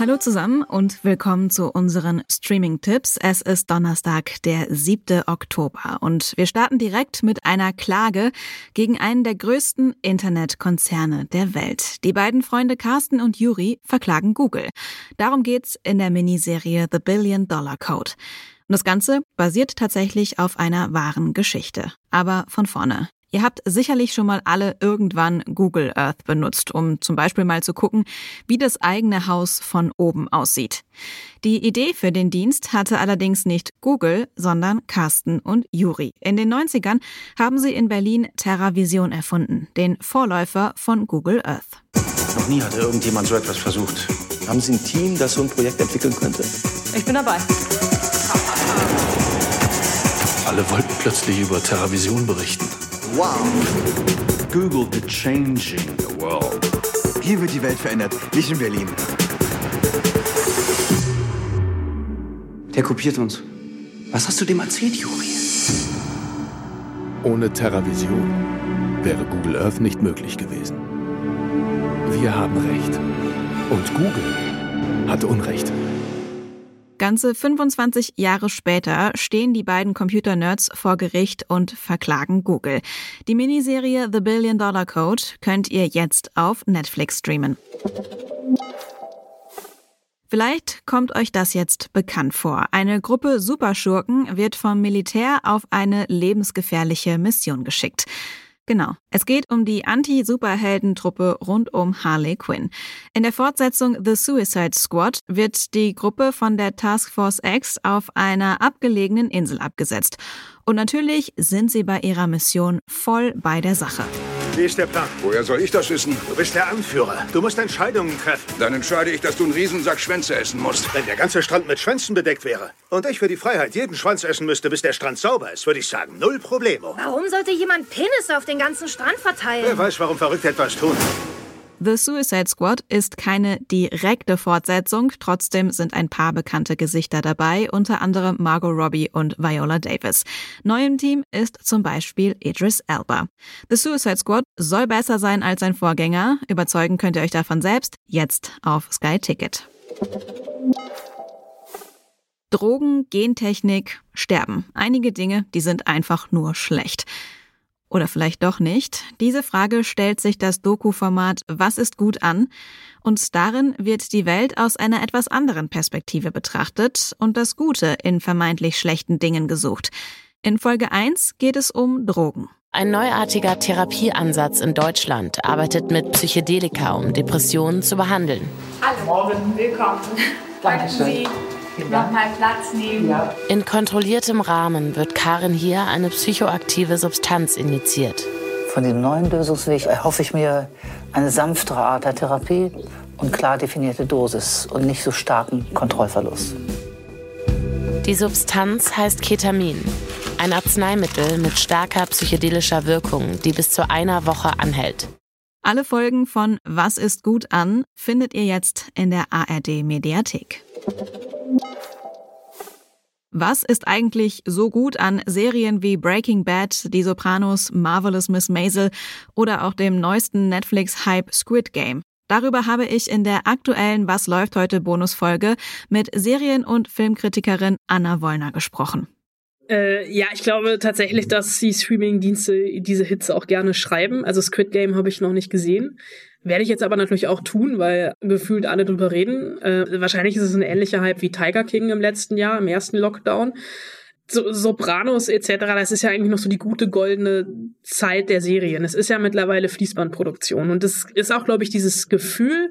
Hallo zusammen und willkommen zu unseren Streaming-Tipps. Es ist Donnerstag, der 7. Oktober und wir starten direkt mit einer Klage gegen einen der größten Internetkonzerne der Welt. Die beiden Freunde Carsten und Yuri verklagen Google. Darum geht's in der Miniserie The Billion Dollar Code. Und das Ganze basiert tatsächlich auf einer wahren Geschichte. Aber von vorne. Ihr habt sicherlich schon mal alle irgendwann Google Earth benutzt, um zum Beispiel mal zu gucken, wie das eigene Haus von oben aussieht. Die Idee für den Dienst hatte allerdings nicht Google, sondern Carsten und Juri. In den 90ern haben sie in Berlin TerraVision erfunden, den Vorläufer von Google Earth. Noch nie hatte irgendjemand so etwas versucht. Haben Sie ein Team, das so ein Projekt entwickeln könnte? Ich bin dabei. Alle wollten plötzlich über TerraVision berichten. Wow. Google the changing the world. Hier wird die Welt verändert, nicht in Berlin. Der kopiert uns. Was hast du dem erzählt, Juri? Ohne TerraVision wäre Google Earth nicht möglich gewesen. Wir haben Recht. Und Google hat Unrecht. Ganze 25 Jahre später stehen die beiden Computer-Nerds vor Gericht und verklagen Google. Die Miniserie The Billion Dollar Code könnt ihr jetzt auf Netflix streamen. Vielleicht kommt euch das jetzt bekannt vor. Eine Gruppe Superschurken wird vom Militär auf eine lebensgefährliche Mission geschickt. Genau. Es geht um die Anti-Superheldentruppe rund um Harley Quinn. In der Fortsetzung The Suicide Squad wird die Gruppe von der Task Force X auf einer abgelegenen Insel abgesetzt. Und natürlich sind sie bei ihrer Mission voll bei der Sache. Wie ist der Plan? Woher soll ich das wissen? Du bist der Anführer. Du musst Entscheidungen treffen. Dann entscheide ich, dass du einen Riesensack Schwänze essen musst. Wenn der ganze Strand mit Schwänzen bedeckt wäre und ich für die Freiheit jeden Schwanz essen müsste, bis der Strand sauber ist, würde ich sagen, null Problemo. Warum sollte jemand Penis auf den ganzen Strand verteilen? Wer weiß, warum verrückt etwas tun. The Suicide Squad ist keine direkte Fortsetzung, trotzdem sind ein paar bekannte Gesichter dabei, unter anderem Margot Robbie und Viola Davis. Neu im Team ist zum Beispiel Idris Elba. The Suicide Squad soll besser sein als sein Vorgänger. Überzeugen könnt ihr euch davon selbst, jetzt auf Sky Ticket. Drogen, Gentechnik, Sterben. Einige Dinge, die sind einfach nur schlecht. Oder vielleicht doch nicht? Diese Frage stellt sich das Doku-Format Was ist gut an? Und darin wird die Welt aus einer etwas anderen Perspektive betrachtet und das Gute in vermeintlich schlechten Dingen gesucht. In Folge 1 geht es um Drogen. Ein neuartiger Therapieansatz in Deutschland arbeitet mit Psychedelika, um Depressionen zu behandeln. Hallo. Morgen. Willkommen. Dankeschön. Nochmal Platz nehmen. Ja. In kontrolliertem Rahmen wird Karin hier eine psychoaktive Substanz injiziert. Von dem neuen Lösungsweg erhoffe ich mir eine sanftere Art der Therapie und klar definierte Dosis und nicht so starken Kontrollverlust. Die Substanz heißt Ketamin, ein Arzneimittel mit starker psychedelischer Wirkung, die bis zu einer Woche anhält. Alle Folgen von Was ist gut an findet ihr jetzt in der ARD Mediathek. Was ist eigentlich so gut an Serien wie Breaking Bad, Die Sopranos, Marvelous Miss Maisel oder auch dem neuesten Netflix-Hype Squid Game? Darüber habe ich in der aktuellen Was läuft heute Bonusfolge mit Serien- und Filmkritikerin Anna Wollner gesprochen. Äh, ja, ich glaube tatsächlich, dass die Streaming-Dienste diese Hits auch gerne schreiben. Also Squid Game habe ich noch nicht gesehen. Werde ich jetzt aber natürlich auch tun, weil gefühlt alle drüber reden. Äh, wahrscheinlich ist es ein ähnlicher Hype wie Tiger King im letzten Jahr, im ersten Lockdown. So, Sopranos etc., das ist ja eigentlich noch so die gute goldene Zeit der Serien. Es ist ja mittlerweile Fließbandproduktion. Und das ist auch, glaube ich, dieses Gefühl,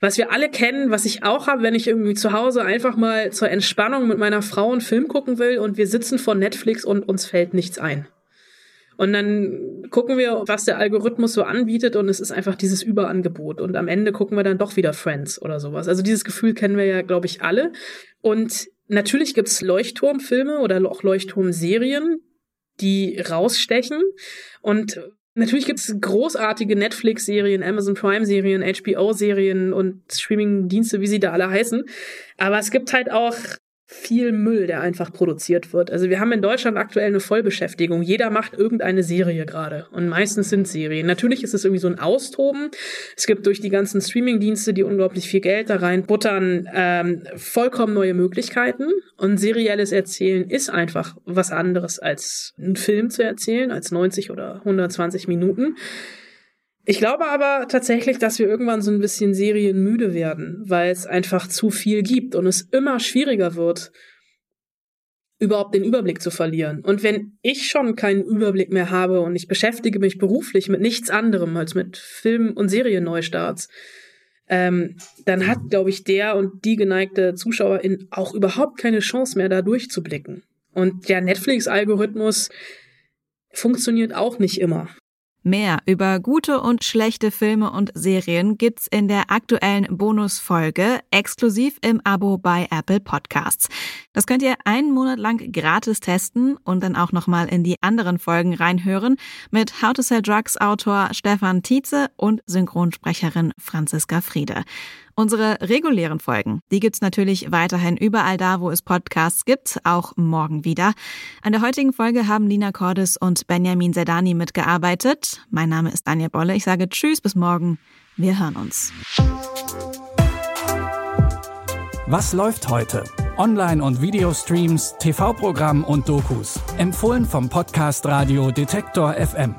was wir alle kennen, was ich auch habe, wenn ich irgendwie zu Hause einfach mal zur Entspannung mit meiner Frau einen Film gucken will und wir sitzen vor Netflix und uns fällt nichts ein. Und dann gucken wir, was der Algorithmus so anbietet und es ist einfach dieses Überangebot. Und am Ende gucken wir dann doch wieder Friends oder sowas. Also dieses Gefühl kennen wir ja, glaube ich, alle. Und natürlich gibt's Leuchtturmfilme oder auch Leuchtturmserien, die rausstechen. Und Natürlich gibt es großartige Netflix-Serien, Amazon Prime-Serien, HBO-Serien und Streaming-Dienste, wie sie da alle heißen. Aber es gibt halt auch viel Müll, der einfach produziert wird. Also wir haben in Deutschland aktuell eine Vollbeschäftigung. Jeder macht irgendeine Serie gerade. Und meistens sind Serien. Natürlich ist es irgendwie so ein Austoben. Es gibt durch die ganzen Streaming-Dienste, die unglaublich viel Geld da reinbuttern, ähm, vollkommen neue Möglichkeiten. Und serielles Erzählen ist einfach was anderes als einen Film zu erzählen, als 90 oder 120 Minuten. Ich glaube aber tatsächlich, dass wir irgendwann so ein bisschen serienmüde werden, weil es einfach zu viel gibt und es immer schwieriger wird, überhaupt den Überblick zu verlieren. Und wenn ich schon keinen Überblick mehr habe und ich beschäftige mich beruflich mit nichts anderem als mit Film- und Serienneustarts, ähm, dann hat, glaube ich, der und die geneigte Zuschauerin auch überhaupt keine Chance mehr, da durchzublicken. Und der Netflix-Algorithmus funktioniert auch nicht immer. Mehr über gute und schlechte Filme und Serien gibt's in der aktuellen Bonusfolge exklusiv im Abo bei Apple Podcasts. Das könnt ihr einen Monat lang gratis testen und dann auch nochmal in die anderen Folgen reinhören mit How to Sell Drugs Autor Stefan Tietze und Synchronsprecherin Franziska Friede. Unsere regulären Folgen, die gibt's natürlich weiterhin überall da, wo es Podcasts gibt, auch morgen wieder. An der heutigen Folge haben Lina Cordes und Benjamin Sedani mitgearbeitet. Mein Name ist Daniel Bolle. Ich sage Tschüss, bis morgen. Wir hören uns. Was läuft heute? Online- und Videostreams, TV-Programm und Dokus. Empfohlen vom Podcast Radio Detektor FM.